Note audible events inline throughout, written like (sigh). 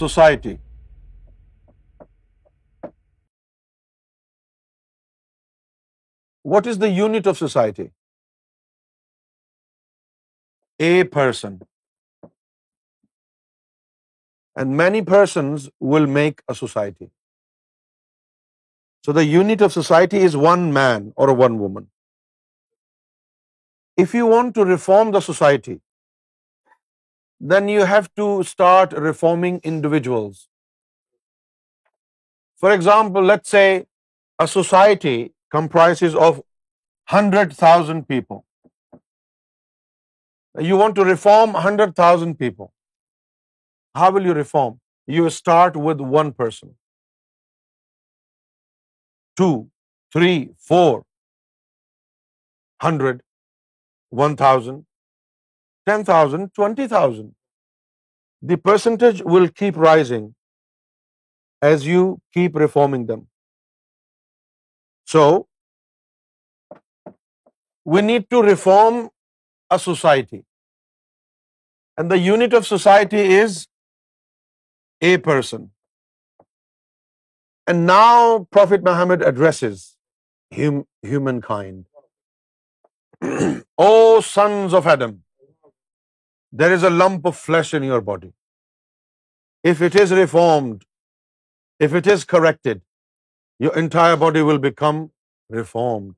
society. What is the unit of society? A person. And many persons will make a society. So the unit of society is one man or one woman. If you want to reform the society, then you have to start reforming individuals. For example, let's say a society comprises of 100,000 people. You want to reform 100,000 people. How will you reform? You start with one person. 2, 3, 4, 100, 1,000, 10,000, 20,000. The percentage will keep rising as you keep reforming them. So, we need to reform a society. And the unit of society is a person. And now Prophet Muhammad addresses humankind. O (clears throat) oh, sons of Adam, there is a lump of flesh in your body. If it is reformed, if it is corrected, your entire body will become reformed.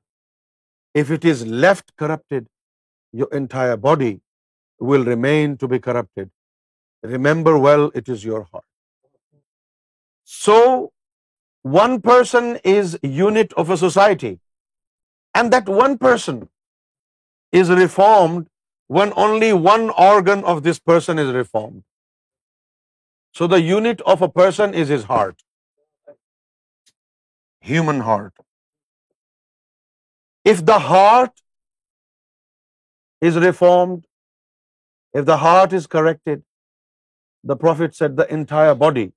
If it is left corrupted, your entire body will remain to be corrupted. Remember well, it is your heart. So, one person is a unit of a society, and that one person is reformed when only one organ of this person is reformed. So the unit of a person is his heart, human heart. If the heart is reformed, if the heart is corrected, the Prophet said the entire body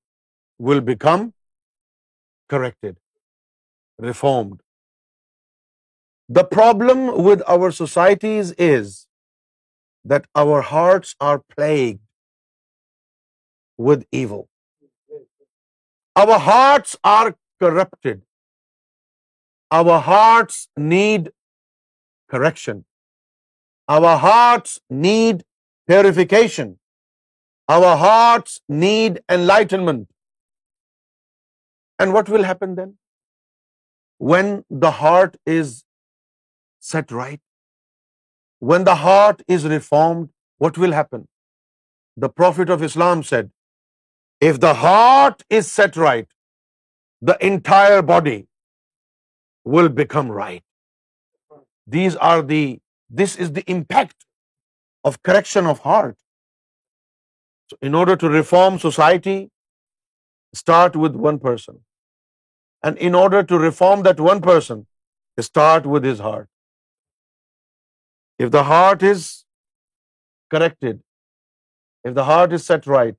will become corrected, reformed. The problem with our societies is that our hearts are plagued with evil. Our hearts are corrupted. Our hearts need correction. Our hearts need purification. Our hearts need enlightenment. And what will happen then? When the heart is set right, when the heart is reformed, what will happen? The Prophet of Islam said, if the heart is set right, the entire body will become right. This is the impact of correction of heart. So in order to reform society, start with one person. And in order to reform that one person, start with his heart. If the heart is corrected, if the heart is set right,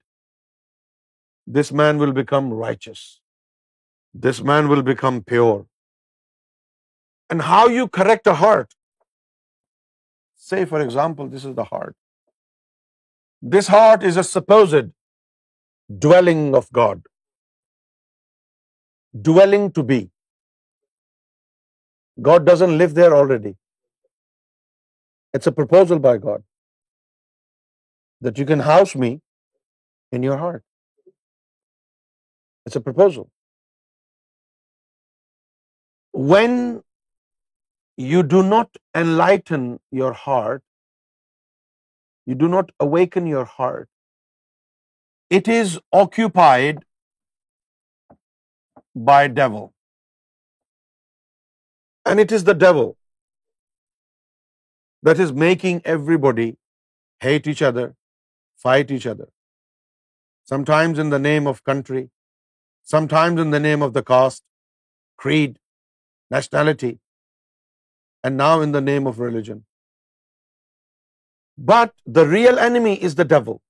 this man will become righteous. This man will become pure. And how you correct a heart? Say, for example, this is the heart. This heart is a supposed dwelling of God. Dwelling to be. God doesn't live there already. It's a proposal by God that you can house me in your heart. It's a proposal. When you do not enlighten your heart, you do not awaken your heart, it is occupied by devil. And it is the devil that is making everybody hate each other, fight each other. Sometimes in the name of country, sometimes in the name of the caste, creed, nationality, and now in the name of religion. But the real enemy is the devil.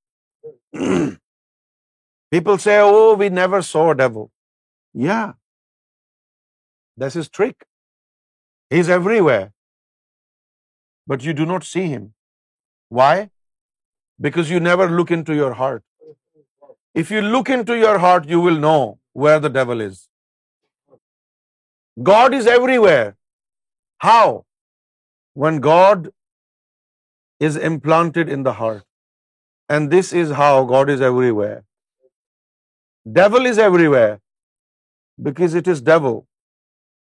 (clears throat) People say, oh, we never saw a devil. Yeah. That's his trick. He's everywhere but you do not see him. Why? Because you never look into your heart. If you look into your heart, you will know where the devil is. God is everywhere. How? When God is implanted in the heart. And this is how God is everywhere. Devil is everywhere because it is devil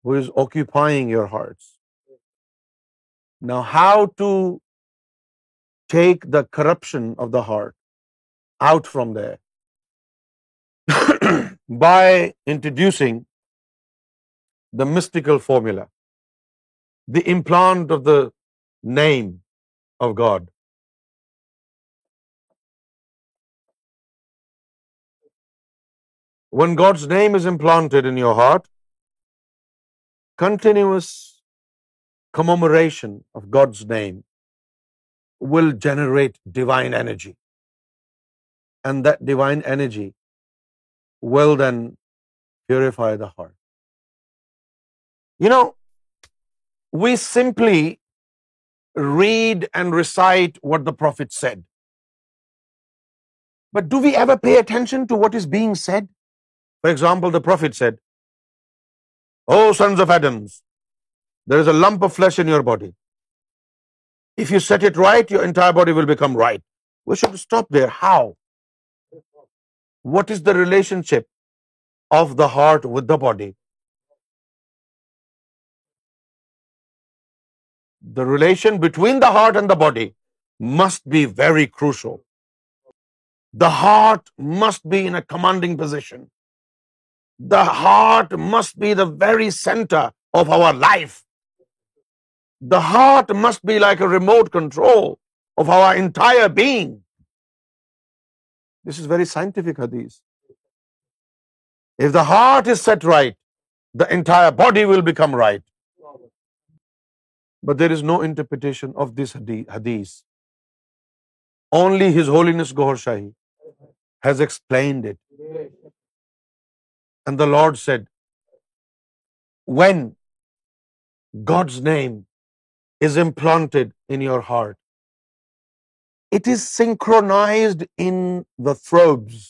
who is occupying your hearts. Now, how to take the corruption of the heart out from there? (clears throat) By introducing the mystical formula, the implant of the name of God. When God's name is implanted in your heart, continuous heart simply read and recite what the prophet said but do we ever pay for example Adams There is a lump of flesh in your body. If you set it right, your entire body will become right. We should stop there. How? What is the relationship of the heart with the body? The relation between the heart and the body must be very crucial. The heart must be in a commanding position. The heart must be the very center of our life. The heart must be like a remote control of our entire being. This is very scientific hadith. If the heart is set right, the entire body will become right. But there is no interpretation of this hadith. Only His Holiness Gohar Shahi has explained it. And the Lord said, when God's name is implanted in your heart. It is synchronized in the throbs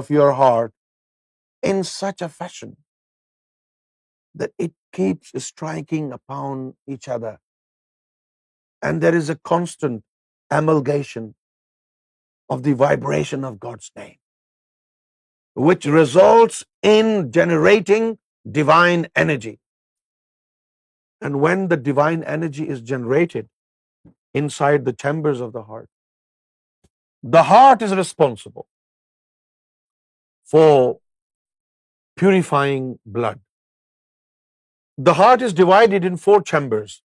of your heart in such a fashion that it keeps striking upon each other. And there is a constant amalgamation of the vibration of God's name, which results in generating divine energy. And when the divine energy is generated inside the chambers of the heart is responsible for purifying blood. The heart is divided in 4 chambers.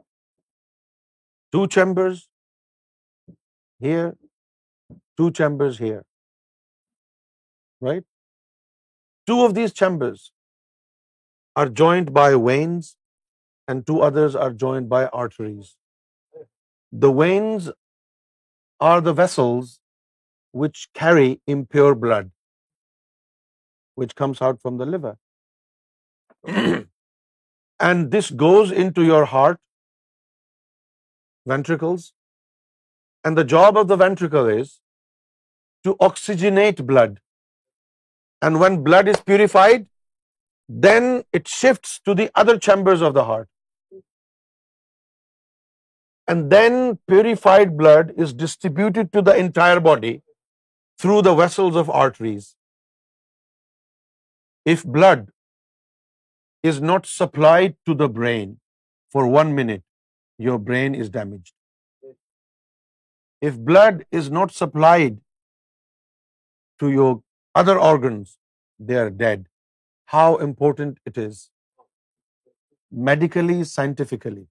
2 chambers here, 2 chambers here. Right? 2 of these chambers are joined by veins and two others are joined by arteries. The veins are the vessels which carry impure blood, which comes out from the liver. (clears throat) And this goes into your heart, ventricles, and the job of the ventricle is to oxygenate blood. And when blood is purified, then it shifts to the other chambers of the heart. And then purified blood is distributed to the entire body through the vessels of arteries. If blood is not supplied to the brain for 1 minute, your brain is damaged. If blood is not supplied to your other organs, they are dead how important it is medically, scientifically.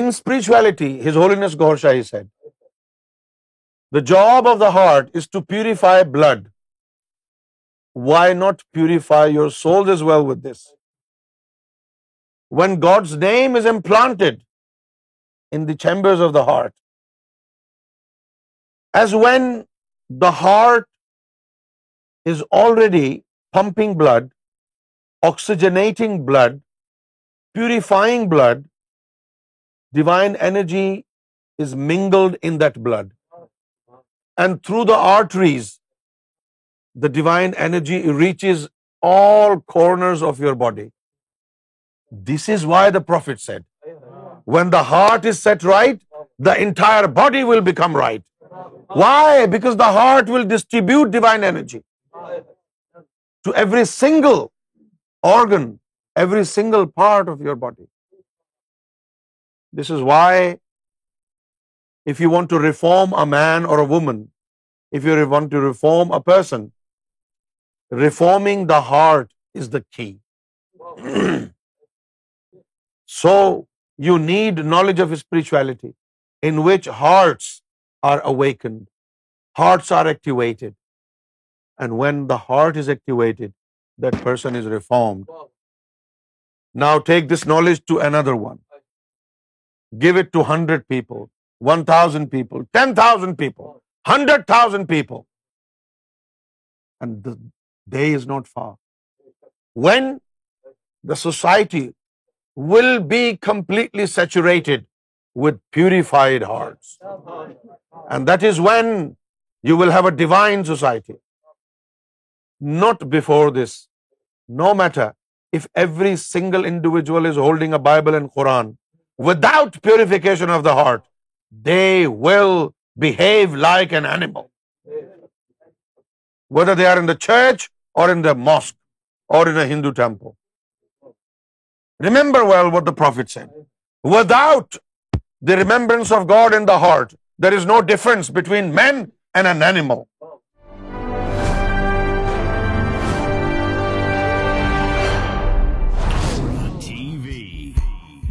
In spirituality, His Holiness Gaur Shahi said, the job of the heart is to purify blood. Why not purify your souls as well with this? When God's name is implanted in the chambers of the heart, as when the heart is already pumping blood, oxygenating blood, purifying blood. Divine energy is mingled in that blood. And through the arteries, the divine energy reaches all corners of your body. This is why the Prophet said, when the heart is set right, the entire body will become right. Why? Because the heart will distribute divine energy to every single organ, every single part of your body. This is why if you want to reform a man or a woman, if you want to reform a person, reforming the heart is the key. (clears throat) So you need knowledge of spirituality in which hearts are awakened, hearts are activated, and when the heart is activated, that person is reformed. Wow. Now take this knowledge to another one. Give it to 100 people, 1,000 people, 10,000 people, 100,000 people. And the day is not far when the society will be completely saturated with purified hearts. And that is when you will have a divine society not before this. No matter if every single individual is holding a Bible and Quran without purification of the heart, they will behave like an animal. Whether they are in the church or in the mosque or in a Hindu temple. Remember well what the Prophet said. Without the remembrance of God in the heart, there is no difference between men and an animal.